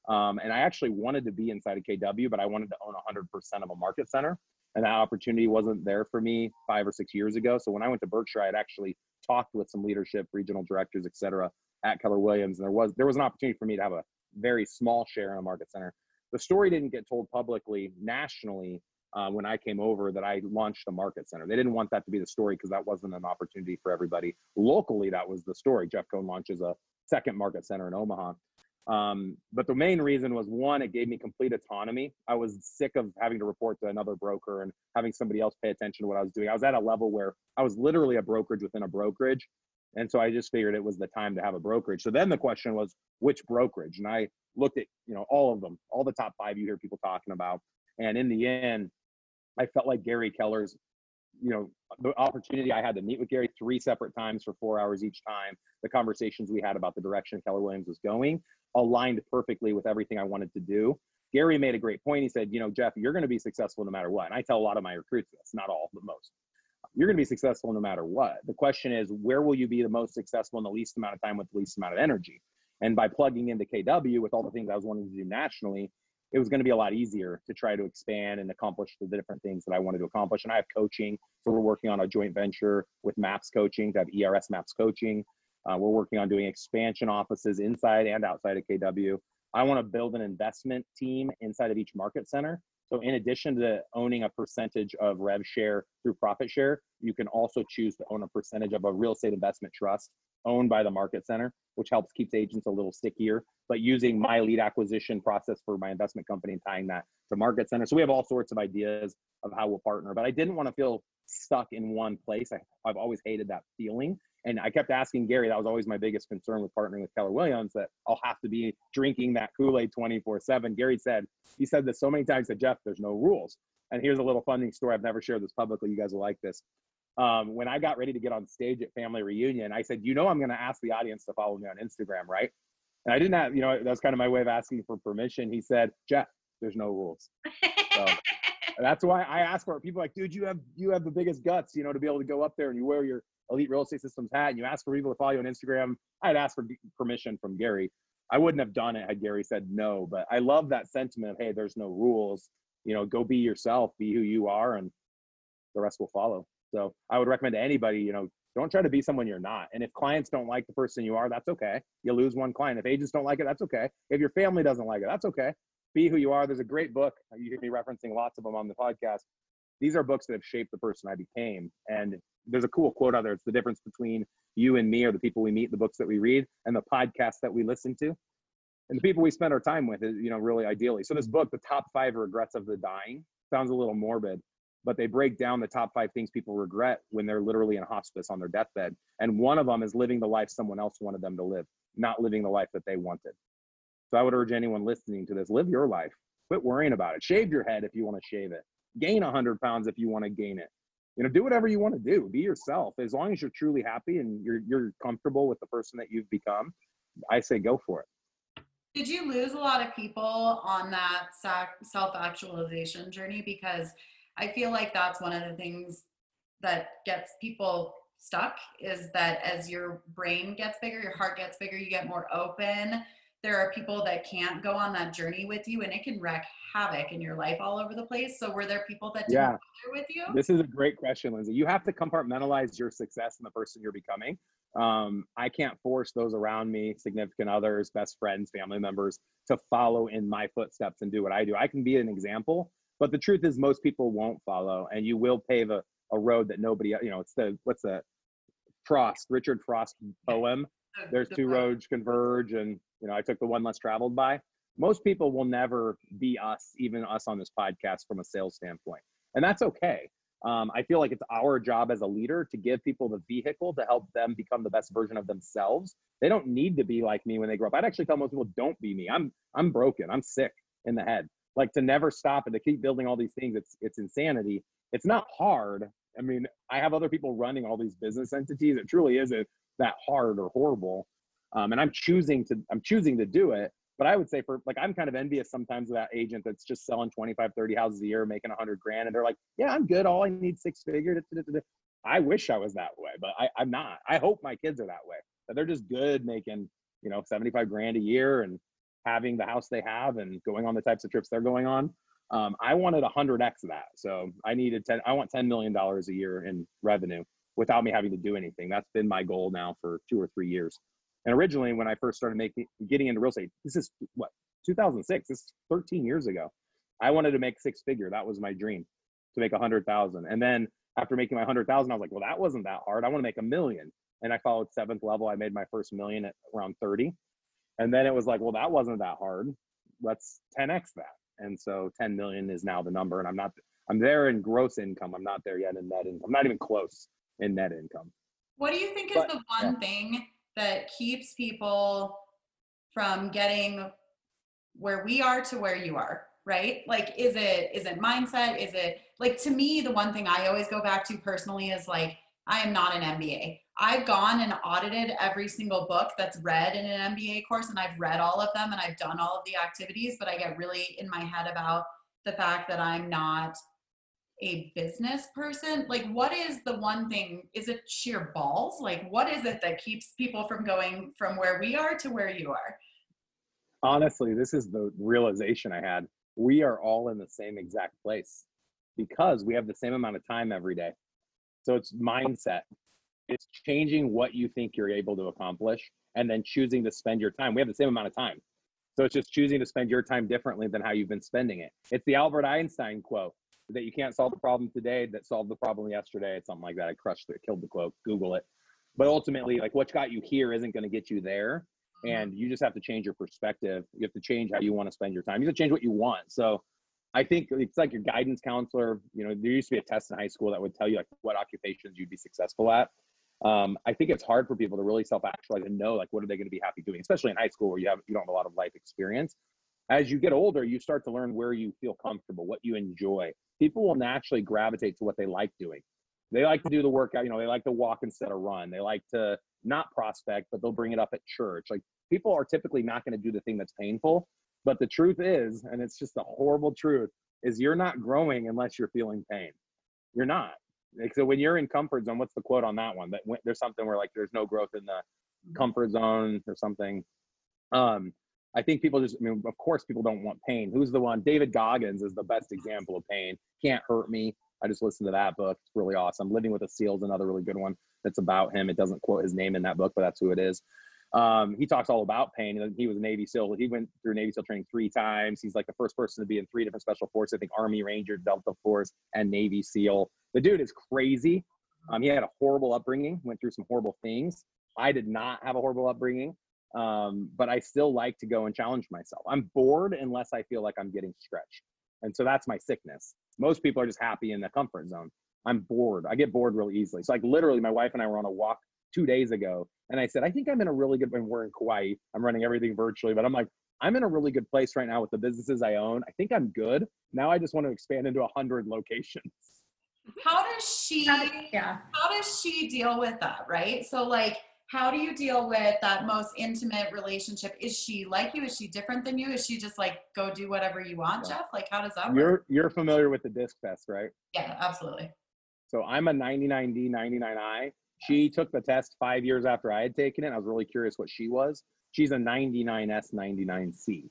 Speaker 3: Um, and I actually wanted to be inside of KW, but I wanted to own 100% of a market center. And that opportunity wasn't there for me five or six years ago. So when I went to Berkshire, I had actually talked with some leadership, regional directors, et cetera, at Keller Williams. And there was there was an opportunity for me to have a very small share in a market center. The story didn't get told publicly nationally uh, when I came over that I launched a market center. They didn't want that to be the story because that wasn't an opportunity for everybody. Locally, that was the story. Jeff Cohn launches a second market center in Omaha. Um, but the main reason was one, it gave me complete autonomy. I was sick of having to report to another broker and having somebody else pay attention to what I was doing. I was at a level where I was literally a brokerage within a brokerage. And so I just figured it was the time to have a brokerage. So then the question was, which brokerage? And I looked at, you know, all of them, all the top five you hear people talking about. And in the end, I felt like Gary Keller's, you know, the opportunity I had to meet with Gary three separate times for four hours each time, the conversations we had about the direction Keller Williams was going aligned perfectly with everything I wanted to do. Gary made a great point. He said, you know, Jeff, you're going to be successful no matter what. And I tell a lot of my recruits this, not all, but most. You're going to be successful no matter what. The question is, where will you be the most successful in the least amount of time with the least amount of energy? And by plugging into KW with all the things I was wanting to do nationally, it was going to be a lot easier to try to expand and accomplish the different things that I wanted to accomplish. And I have coaching. So we're working on a joint venture with MAPS Coaching to have ERS MAPS Coaching. Uh, we're working on doing expansion offices inside and outside of KW. I want to build an investment team inside of each market center. So, in addition to owning a percentage of rev share through profit share, you can also choose to own a percentage of a real estate investment trust owned by the market center, which helps keeps agents a little stickier. But using my lead acquisition process for my investment company and tying that to market center. So, we have all sorts of ideas of how we'll partner. But I didn't want to feel stuck in one place. I, I've always hated that feeling. And I kept asking Gary, that was always my biggest concern with partnering with Keller Williams, that I'll have to be drinking that Kool Aid 24 7. Gary said, he said this so many times to Jeff, there's no rules. And here's a little funding story. I've never shared this publicly. You guys will like this. Um, when I got ready to get on stage at Family Reunion, I said, you know, I'm going to ask the audience to follow me on Instagram, right? And I didn't have, you know, that was kind of my way of asking for permission. He said, Jeff, there's no rules. So that's why I ask for it. People like, dude, you have you have the biggest guts, you know, to be able to go up there and you wear your elite real estate systems hat and you ask for people to follow you on Instagram. I'd ask for permission from Gary. I wouldn't have done it had Gary said no, but I love that sentiment of hey, there's no rules. You know, go be yourself, be who you are, and the rest will follow. So I would recommend to anybody, you know, don't try to be someone you're not. And if clients don't like the person you are, that's okay. You lose one client. If agents don't like it, that's okay. If your family doesn't like it, that's okay. Be who you are. There's a great book. You hear me referencing lots of them on the podcast. These are books that have shaped the person I became. And there's a cool quote out there. It's the difference between you and me or the people we meet, the books that we read, and the podcasts that we listen to. And the people we spend our time with you know, really ideally. So this book, The Top Five Regrets of the Dying, sounds a little morbid, but they break down the top five things people regret when they're literally in hospice on their deathbed. And one of them is living the life someone else wanted them to live, not living the life that they wanted. So I would urge anyone listening to this, live your life. Quit worrying about it. Shave your head if you want to shave it. Gain 100 pounds if you want to gain it. You know, do whatever you want to do. Be yourself. As long as you're truly happy and you're you're comfortable with the person that you've become, I say go for it.
Speaker 2: Did you lose a lot of people on that self actualization journey? Because I feel like that's one of the things that gets people stuck is that as your brain gets bigger, your heart gets bigger, you get more open. There are people that can't go on that journey with you and it can wreak havoc in your life all over the place. So were there people that didn't
Speaker 3: yeah.
Speaker 2: with you?
Speaker 3: This is a great question, Lyndsie. You have to compartmentalize your success and the person you're becoming. Um, I can't force those around me, significant others, best friends, family members, to follow in my footsteps and do what I do. I can be an example, but the truth is most people won't follow and you will pave a, a road that nobody, you know, it's the, what's the Frost, Richard Frost poem. There's two roads converge and, you know, I took the one less traveled by. Most people will never be us, even us on this podcast from a sales standpoint. And that's okay. Um, I feel like it's our job as a leader to give people the vehicle to help them become the best version of themselves. They don't need to be like me when they grow up. I'd actually tell most people, don't be me. I'm I'm broken. I'm sick in the head. Like to never stop and to keep building all these things, it's it's insanity. It's not hard. I mean, I have other people running all these business entities. It truly isn't that hard or horrible. Um, and I'm choosing to I'm choosing to do it. But I would say for like I'm kind of envious sometimes of that agent that's just selling 25, 30 houses a year, making 100 grand, and they're like, "Yeah, I'm good. All I need six figure." I wish I was that way, but I, I'm not. I hope my kids are that way. That they're just good making you know 75 grand a year and having the house they have and going on the types of trips they're going on. Um, I wanted 100x of that, so I needed 10. I want 10 million dollars a year in revenue without me having to do anything. That's been my goal now for two or three years. And originally, when I first started making getting into real estate, this is what 2006. This is 13 years ago. I wanted to make six figure. That was my dream to make a hundred thousand. And then after making my hundred thousand, I was like, well, that wasn't that hard. I want to make a million. And I followed seventh level. I made my first million at around 30. And then it was like, well, that wasn't that hard. Let's 10x that. And so 10 million is now the number. And I'm not, I'm there in gross income. I'm not there yet in net income. I'm not even close in net income.
Speaker 2: What do you think is but, the one yeah. thing that keeps people from getting where we are to where you are right? Like is it is it mindset? Is it like to me the one thing i always go back to personally is like i am not an mba i've gone and audited every single book that's read in an mba course and i've read all of them and i've done all of the activities but i get really in my head about the fact that i'm not a business person like what is the one thing is it sheer balls? Like what is it that keeps people from going from where we are to where you are?
Speaker 3: Honestly this is the realization i had. We are all in the same exact place because we have the same amount of time every day. So it's mindset. It's changing what you think you're able to accomplish and then choosing to spend your time. We have the same amount of time. So it's just choosing to spend your time differently than how you've been spending it. It's the albert einstein quote that you can't solve the problem today that solved the problem yesterday. It's something like that. I crushed it, killed the quote. Google it. But ultimately, like what got you here isn't going to get you there. And you just have to change your perspective. You have to change how you want to spend your time. You have to change what you want. So I think it's like your guidance counselor. You know, there used to be a test in high school that would tell you like what occupations you'd be successful at. Um, I think it's hard for people to really self-actualize and know like what are they going to be happy doing, especially in high school where you have you don't have a lot of life experience as you get older, you start to learn where you feel comfortable, what you enjoy. People will naturally gravitate to what they like doing. They like to do the workout, you know, they like to walk instead of run. They like to not prospect, but they'll bring it up at church. Like people are typically not going to do the thing that's painful. But the truth is, and it's just a horrible truth, is you're not growing unless you're feeling pain. You're not. Like, so when you're in comfort zone, what's the quote on that one? That there's something where like there's no growth in the comfort zone or something. Um, I think people just, I mean, of course, people don't want pain. Who's the one? David Goggins is the best example of pain. Can't hurt me. I just listened to that book. It's really awesome. Living with a Seal is another really good one that's about him. It doesn't quote his name in that book, but that's who it is. Um, he talks all about pain. He was a Navy SEAL. He went through Navy SEAL training three times. He's like the first person to be in three different special forces. I think Army Ranger, Delta Force, and Navy SEAL. The dude is crazy. Um, he had a horrible upbringing, went through some horrible things. I did not have a horrible upbringing um, but I still like to go and challenge myself. I'm bored unless I feel like I'm getting stretched. And so that's my sickness. Most people are just happy in the comfort zone. I'm bored. I get bored real easily. So like literally my wife and I were on a walk two days ago and I said, I think I'm in a really good, when we're in Kauai, I'm running everything virtually, but I'm like, I'm in a really good place right now with the businesses I own. I think I'm good. Now I just want to expand into a hundred locations.
Speaker 2: How does she, yeah. how does she deal with that? Right. So like, how do you deal with that most intimate relationship? Is she like you? Is she different than you? Is she just like go do whatever you want,
Speaker 3: Yeah.
Speaker 2: Jeff? Like how does that work?
Speaker 3: You're you're familiar with the disc test, right?
Speaker 2: yeah, absolutely.
Speaker 3: So I'm a 99D, 99I. She took the test five years after I had taken it. I was really curious what she was. She's a 99S, 99C.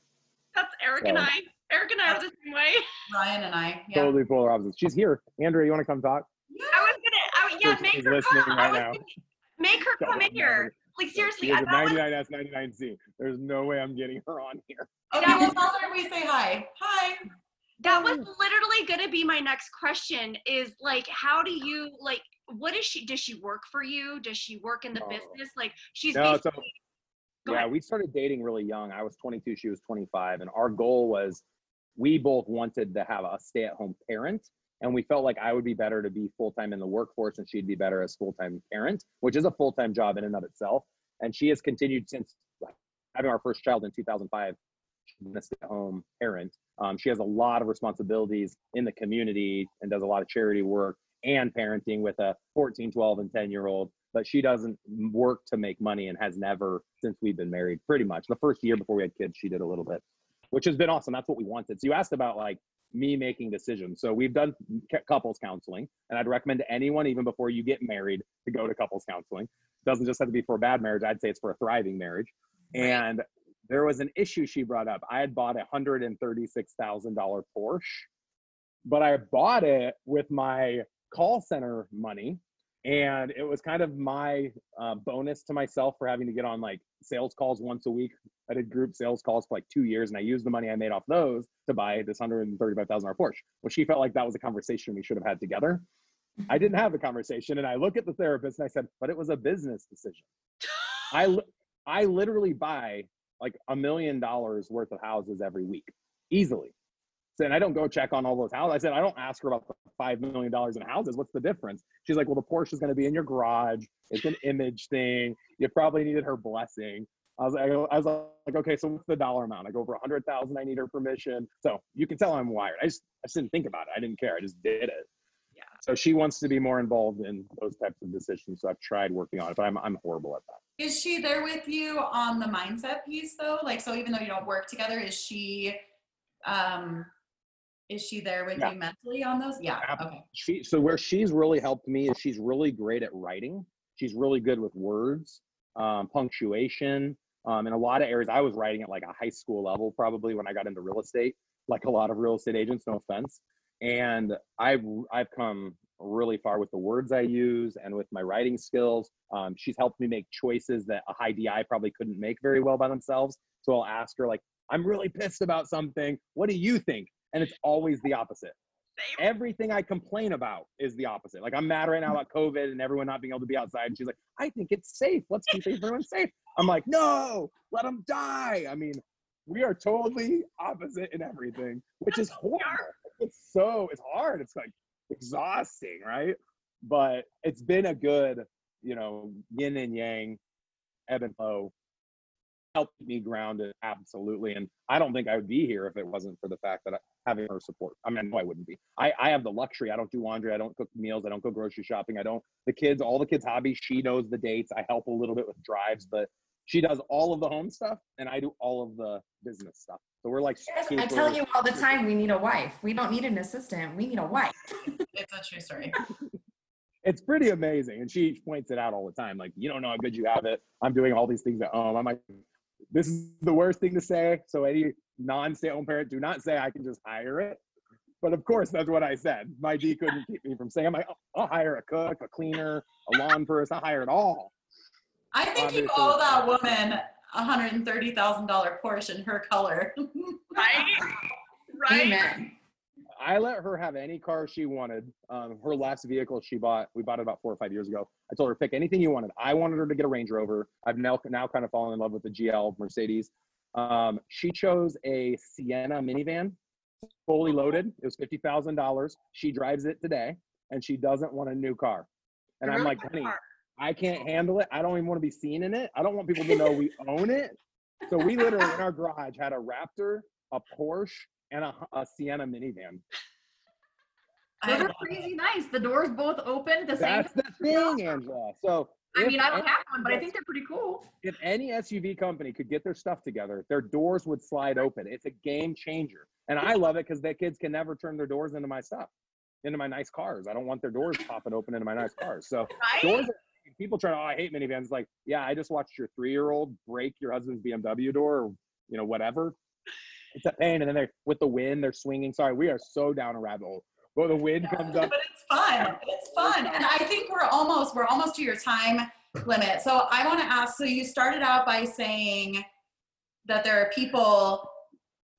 Speaker 4: That's Eric and I. Eric and I are the same way.
Speaker 2: Ryan and I. Yeah.
Speaker 3: Totally polar opposites. She's here. Andrea, you want to come talk?
Speaker 4: I was gonna, I, was- yeah,
Speaker 3: She's-
Speaker 4: make her
Speaker 3: listening
Speaker 4: come. I
Speaker 3: right
Speaker 4: was
Speaker 3: now.
Speaker 4: gonna- make her come in here. Like seriously,
Speaker 3: She's
Speaker 4: I
Speaker 3: a
Speaker 4: thought it was
Speaker 3: 99S, 99C. There's no way I'm getting her on here.
Speaker 2: Okay,
Speaker 4: That
Speaker 2: well,
Speaker 4: was-
Speaker 2: tell her we say hi. Hi.
Speaker 4: that was hmm. literally going to be my next question is like how do you like what is she does she work for you does she work in the
Speaker 3: No.
Speaker 4: business like she's
Speaker 3: No, so
Speaker 4: basically
Speaker 3: yeah,
Speaker 4: ahead.
Speaker 3: we started dating really young. I was 22, she was 25, and our goal was we both wanted to have a stay-at-home parent, and we felt like I would be better to be full-time in the workforce, and she'd be better as full-time parent, which is a full-time job in and of itself. And she has continued since having our first child in 2005. She's been a stay-at-home parent. Um, she has a lot of responsibilities in the community and does a lot of charity work and parenting with a 14, 12, and 10 year old. But she doesn't work to make money and has never since we've been married, pretty much. The first year before we had kids, she did a little bit, which has been awesome. That's what we wanted. So you asked about like me making decisions. So we've done couples counseling, and I'd recommend to anyone, even before you get married, to go to couples counseling. It doesn't just have to be for a bad marriage. I'd say it's for a thriving marriage. And there was an issue she brought up. I had bought a hundred and thirty-six thousand dollar Porsche, but I bought it with my call center money, and it was kind of my uh, bonus to myself for having to get on like sales calls once a week. I did group sales calls for like two years, and I used the money I made off those to buy this hundred and thirty-five thousand dollar Porsche. Well, she felt like that was a conversation we should have had together. I didn't have the conversation, and I look at the therapist and I said, "But it was a business decision." I li- I literally buy like a million dollars worth of houses every week, easily. And I don't go check on all those houses. I said, I don't ask her about the five million dollars in houses. What's the difference? She's like, well, the Porsche is going to be in your garage. It's an image thing. You probably needed her blessing. I was, I I was like, okay, so what's the dollar amount? I go over a hundred thousand. I need her permission. So you can tell I'm wired. I just, I just didn't think about it. I didn't care. I just did it.
Speaker 4: Yeah.
Speaker 3: So she wants to be more involved in those types of decisions. So I've tried working on it, but I'm, I'm horrible at that.
Speaker 2: Is she there with you on the mindset piece though? Like, so even though you don't work together, is she, um, is she there with
Speaker 3: Yeah.
Speaker 2: you mentally on those? Yeah. Okay.
Speaker 3: she so where she's really helped me is she's really great at writing she's really good with words um, punctuation um, in a lot of areas i was writing at like a high school level probably when i got into real estate like a lot of real estate agents no offense and i've i've come really far with the words i use and with my writing skills um, she's helped me make choices that a high di probably couldn't make very well by themselves so i'll ask her like i'm really pissed about something what do you think and it's always the opposite
Speaker 4: Same.
Speaker 3: everything I complain about is the opposite. Like I'm mad right now about COVID and everyone not being able to be outside. And she's like, I think it's safe. Let's keep everyone safe. I'm like, no, let them die. I mean, we are totally opposite in everything, which is horrible. It's so it's hard. It's like exhausting, right? But it's been a good, you know, yin and yang, ebb and flow. Helped me grounded, absolutely. And I don't think I would be here if it wasn't for the fact that I, having her support. I mean, I know I wouldn't be. I, I have the luxury. I don't do laundry. I don't cook meals. I don't go grocery shopping. I don't, the kids, all the kids' hobbies, she knows the dates. I help a little bit with drives, but she does all of the home stuff and I do all of the business stuff. So we're like,
Speaker 5: Yes, I tell you all the time, we need a wife. We don't need an assistant. We need a wife.
Speaker 2: It's a true story.
Speaker 3: it's pretty amazing. And she points it out all the time. Like, you don't know how good you have it. I'm doing all these things at home. I'm like, this is the worst thing to say. So any non-stay-at-home parent, do not say I can just hire it. But of course, that's what I said. My D couldn't keep me from saying, I'm like, I'll hire a cook, a cleaner, a lawn person. I'll hire it all.
Speaker 2: I think you owe that woman a hundred and thirty thousand dollar Porsche in her color.
Speaker 4: Right? Right?
Speaker 5: Amen.
Speaker 3: I let her have any car she wanted. Um, her last vehicle she bought, we bought it about four or five years ago. I told her pick anything you wanted. I wanted her to get a Range Rover. I've now now kind of fallen in love with the GL Mercedes. Um, she chose a Sienna minivan, fully loaded. It was fifty thousand dollars. She drives it today, and she doesn't want a new car. And I'm like, honey. I can't handle it. I don't even want to be seen in it. I don't want people to know we own it. So we literally in our garage had a Raptor, a Porsche, and a, a Sienna minivan.
Speaker 2: I
Speaker 1: Those are crazy nice. The doors both open at the same
Speaker 3: That's the thing, Angela. So
Speaker 1: I mean, I don't
Speaker 3: any-
Speaker 1: have one, but I think they're pretty cool.
Speaker 3: if any SUV company could get their stuff together, their doors would slide open. It's a game changer. And I love it because the kids can never turn their doors into my stuff, into my nice cars. I don't want their doors popping open into my nice cars. So
Speaker 2: Right?
Speaker 3: doors are, people try to, oh, I hate minivans. Like, yeah, I just watched your three year old break your husband's BMW door or, you know, whatever. It's a pain. And then they're with the wind, they're swinging. Sorry, we are so down a rabbit hole. Well, the wind comes up.
Speaker 2: but it's fun. It's fun. And I think we're almost we're almost to your time limit. So I want to ask so you started out by saying that there are people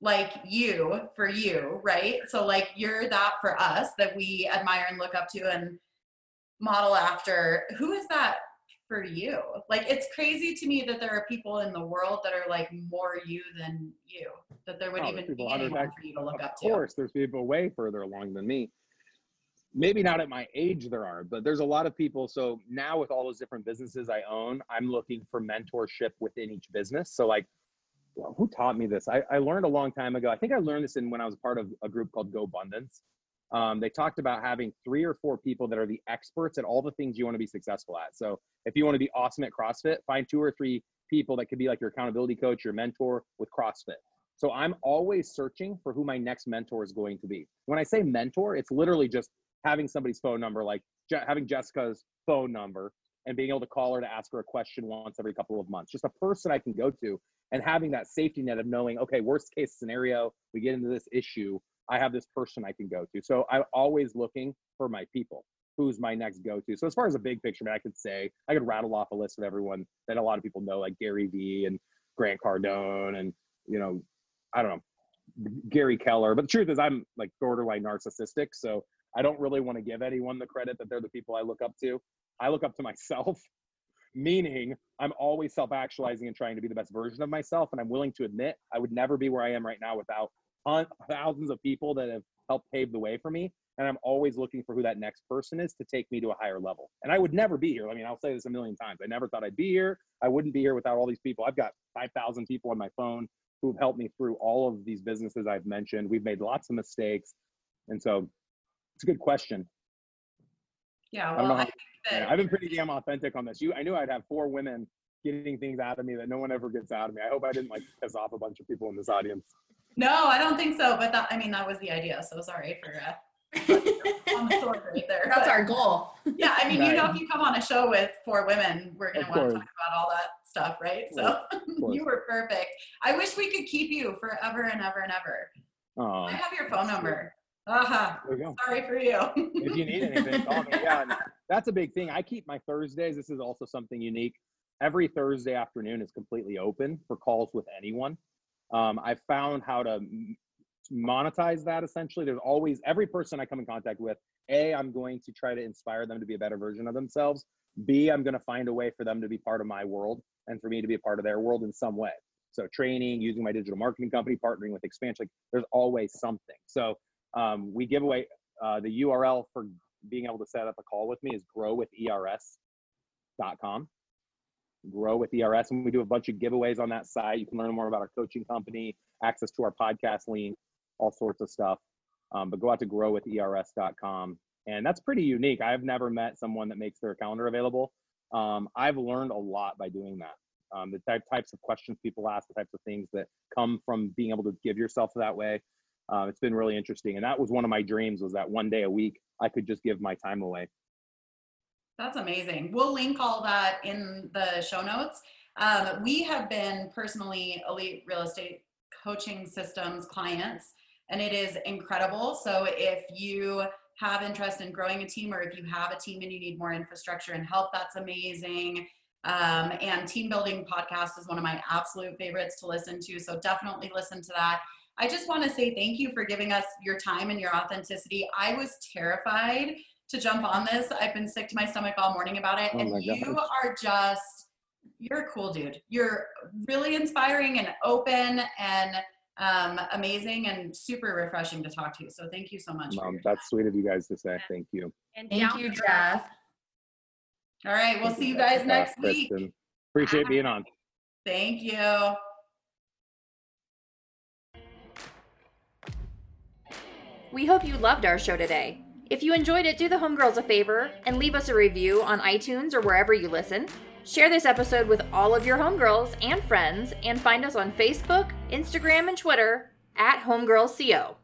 Speaker 2: like you for you, right? So like you're that for us that we admire and look up to and model after. Who is that for you? Like it's crazy to me that there are people in the world that are like more you than you. That there would
Speaker 3: Oh,
Speaker 2: even be anyone for you to look up to.
Speaker 3: Of course, there's people way further along than me. Maybe not at my age there are, but there's a lot of people. So now with all those different businesses I own, I'm looking for mentorship within each business. So like, well, who taught me this? I, I learned a long time ago. I think I learned this in when I was part of a group called GoBundance. Um, they talked about having three or four people that are the experts at all the things you want to be successful at. So if you want to be awesome at CrossFit, find two or three people that could be like your accountability coach, your mentor with CrossFit. So I'm always searching for who my next mentor is going to be. When I say mentor, it's literally just having somebody's phone number, like Je- having Jessica's phone number and being able to call her to ask her a question once every couple of months. Just a person I can go to and having that safety net of knowing, okay, worst case scenario, we get into this issue, I have this person I can go to. So I'm always looking for my people. Who's my next go to? So as far as a big picture, I could say I could rattle off a list of everyone that a lot of people know, like Gary Vee and Grant Cardone, and you know, I don't know, Gary Keller. But the truth is, I'm like borderline narcissistic, so I don't really want to give anyone the credit that they're the people I look up to. I look up to myself, meaning I'm always self actualizing and trying to be the best version of myself. And I'm willing to admit I would never be where I am right now without hun- thousands of people that have helped pave the way for me. And I'm always looking for who that next person is to take me to a higher level. And I would never be here. I mean, I'll say this a million times. I never thought I'd be here. I wouldn't be here without all these people. I've got 5,000 people on my phone who've helped me through all of these businesses I've mentioned. We've made lots of mistakes. And so it's a good question.
Speaker 2: Yeah,
Speaker 3: I
Speaker 2: well, I think that
Speaker 3: I've been pretty damn authentic on this. You, I knew I'd have four women getting things out of me that no one ever gets out of me. I hope I didn't like piss off a bunch of people in this audience.
Speaker 2: No, I don't think so. But that, I mean, that was the idea. So sorry for uh, on the sword right there.
Speaker 5: That's
Speaker 2: But,
Speaker 5: our goal.
Speaker 2: yeah. I mean, you know, if you come on a show with four women, we're gonna want to talk about all that stuff, right? So you were perfect. I wish we could keep you forever and ever and ever.
Speaker 3: Oh,
Speaker 2: I have your phone number.
Speaker 3: Uh-huh.
Speaker 2: Sorry for you.
Speaker 3: If you need anything, call me. Yeah, that's a big thing. I keep my Thursdays. This is also something unique. Every Thursday afternoon is completely open for calls with anyone. Um, I found how to monetize that essentially. There's always every person I come in contact with. A, I'm going to try to inspire them to be a better version of themselves. B, I'm going to find a way for them to be part of my world and for me to be a part of their world in some way. So training, using my digital marketing company, partnering with expansion. Like, there's always something. So um, we give away uh, the URL for being able to set up a call with me is growwithers.com. Grow with ERS, and we do a bunch of giveaways on that site. You can learn more about our coaching company, access to our podcast link, all sorts of stuff. Um, but go out to growwithers.com, and that's pretty unique. I've never met someone that makes their calendar available. Um, I've learned a lot by doing that. Um, the type, types of questions people ask, the types of things that come from being able to give yourself that way. Uh, it's been really interesting, and that was one of my dreams. Was that one day a week I could just give my time away.
Speaker 2: That's amazing. We'll link all that in the show notes. Um, we have been personally elite real estate coaching systems clients, and it is incredible. So if you have interest in growing a team, or if you have a team and you need more infrastructure and help, that's amazing. Um, and team building podcast is one of my absolute favorites to listen to. So definitely listen to that. I just want to say thank you for giving us your time and your authenticity. I was terrified to jump on this. I've been sick to my stomach all morning about it.
Speaker 3: Oh
Speaker 2: and you are just, you're a cool dude. You're really inspiring and open and um, amazing and super refreshing to talk to. So thank you so much. for your
Speaker 3: that's sweet of you guys to say. Thank you.
Speaker 4: And
Speaker 5: Thank
Speaker 4: down
Speaker 5: you,
Speaker 4: the
Speaker 5: Jeff.
Speaker 2: All right. We'll
Speaker 3: Thank
Speaker 2: see you
Speaker 3: Jessica,
Speaker 2: guys next week.
Speaker 3: Kristen. Appreciate being on.
Speaker 2: Thank you.
Speaker 1: We hope you loved our show today. If you enjoyed it, do the homegirls a favor and leave us a review on iTunes or wherever you listen. Share this episode with all of your homegirls and friends, and find us on Facebook, Instagram, and Twitter at homegirlsco.